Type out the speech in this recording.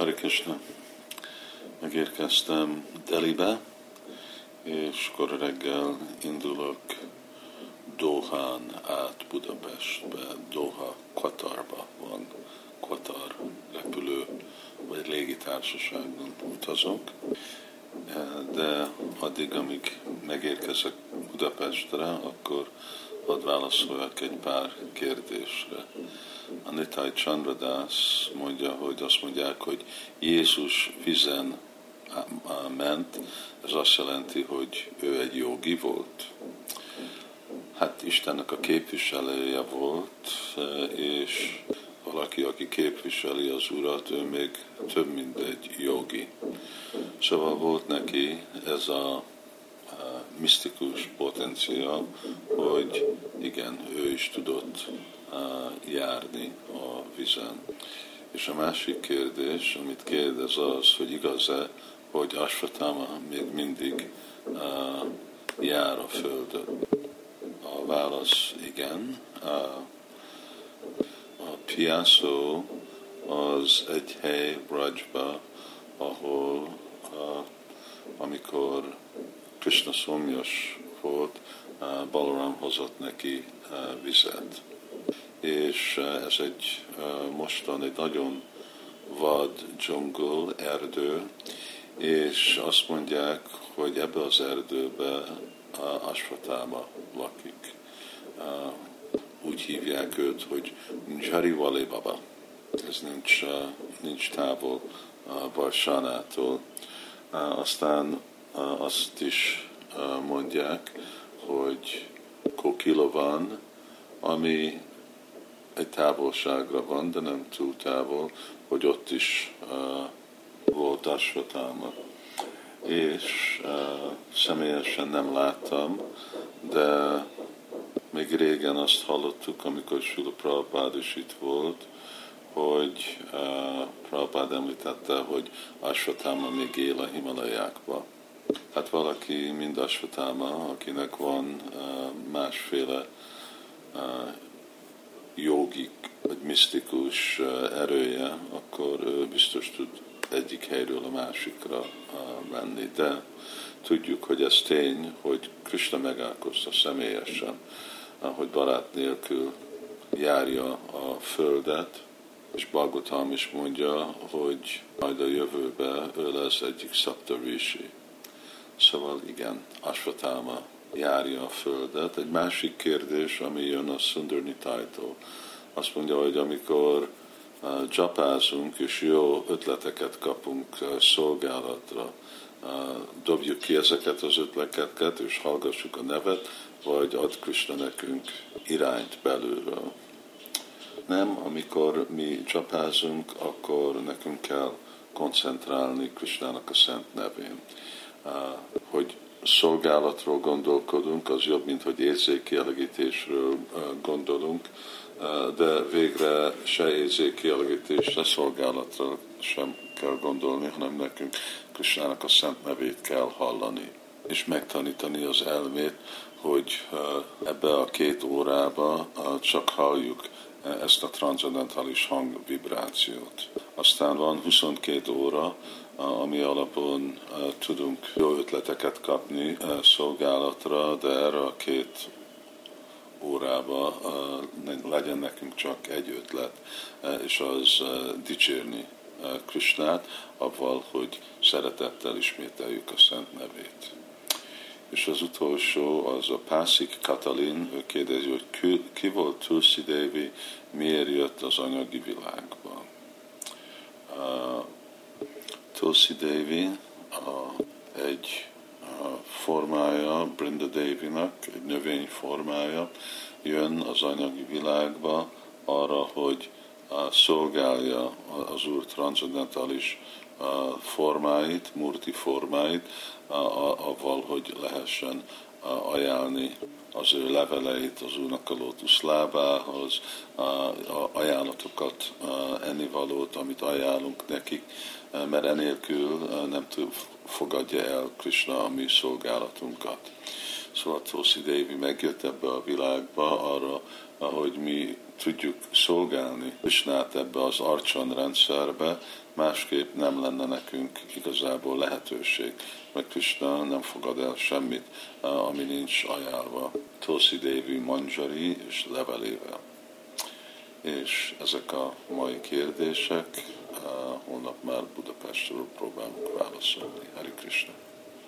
Hare Krishna. Megérkeztem Delibe, és kora reggel indulok Dohán át Budapestbe, Doha Katarba van, Katar repülő vagy légitársaságban utazok, de addig, amíg megérkezek Budapestre, akkor hadd válaszoljak egy pár kérdésre. A Nitai Chandradász mondja, hogy azt mondják, hogy Jézus vizen ment, ez azt jelenti, hogy ő egy jogi volt. Hát Istennek a képviselője volt, és valaki, aki képviseli az Urat, ő még több, mint egy jogi. Szóval volt neki ez a misztikus potenciál, hogy igen, ő is tudott járni a vizen. És a másik kérdés, amit kérdez az, hogy igaz-e, hogy Asvatama még mindig jár a Földön. A válasz igen. A Piasso az egy hely Rajba, ahol amikor Krishna szomjas volt, Balaram hozott neki vizet. És ez egy mostan egy nagyon vad dzsungol, erdő, és azt mondják, hogy ebbe az erdőbe Asfatáma lakik. Úgy hívják őt, hogy Jari Wale Baba. Ez nincs, nincs távol Barsanától. Aztán azt is mondják, hogy Kokila van, ami egy távolságra van, de nem túl távol, hogy ott is volt Asvatáma. És személyesen nem láttam, de még régen azt hallottuk, amikor Sula Prabhupád is itt volt, hogy uh, Prabhupád említette, hogy Asvatáma még él a Himalajákba. Hát valaki, mind Asvatáma, akinek van másféle jogik, vagy misztikus erője, akkor ő biztos tud egyik helyről a másikra menni. De tudjuk, hogy ez tény, hogy Krishna megállkozta személyesen, hogy barát nélkül járja a földet, és Bagotam is mondja, hogy majd a jövőben ő lesz egyik Saptarishi. Szóval igen, Asvatáma járja a földet. Egy másik kérdés, ami jön a Sundarni tájtól, azt mondja, hogy amikor uh, japázunk, és jó ötleteket kapunk uh, szolgálatra, uh, dobjuk ki ezeket az ötleteket, és hallgassuk a nevet, vagy ad Krishna nekünk irányt belülről. Nem, amikor mi csapázunk, akkor nekünk kell koncentrálni Krisnának a szent nevén. Hogy szolgálatról gondolkodunk, az jobb, mint hogy érzékkielegítésről gondolunk, de végre se érzékkielegítés, se szolgálatra sem kell gondolni, hanem nekünk Krisnának a szent nevét kell hallani, és megtanítani az elmét, hogy ebbe a két órába csak halljuk ezt a transzendentális hangvibrációt. Aztán van 22 óra, ami alapon tudunk jó ötleteket kapni szolgálatra, de erre a két órába legyen nekünk csak egy ötlet, és az dicsérni Krisnát, avval, hogy szeretettel ismételjük a szent nevét. És az utolsó az a Pászik Katalin, ő kérdezi, hogy ki, volt Tulsi Devi, miért jött az anyagi világba. Tulsi Devi uh, egy uh, formája Brinda Devi-nak, egy növény formája, jön az anyagi világba arra, hogy uh, szolgálja az Úr transzendentális formáit, murti formáit, avval, hogy lehessen ajánlni az ő leveleit az Úrnak a lótusz lábához, ajánlatokat, ennivalót, amit ajánlunk nekik, mert enélkül nem tud, fogadja el Krishna a mi szolgálatunkat. Szóval Tosi Devi megjött ebbe a világba arra, ahogy mi tudjuk szolgálni Krisnát ebbe az arcson rendszerbe, másképp nem lenne nekünk igazából lehetőség, mert Krishna nem fogad el semmit, ami nincs ajánlva. Tosi Devi manjari és levelével. És ezek a mai kérdések, holnap már Budapestről próbálunk válaszolni. Hari Krishna!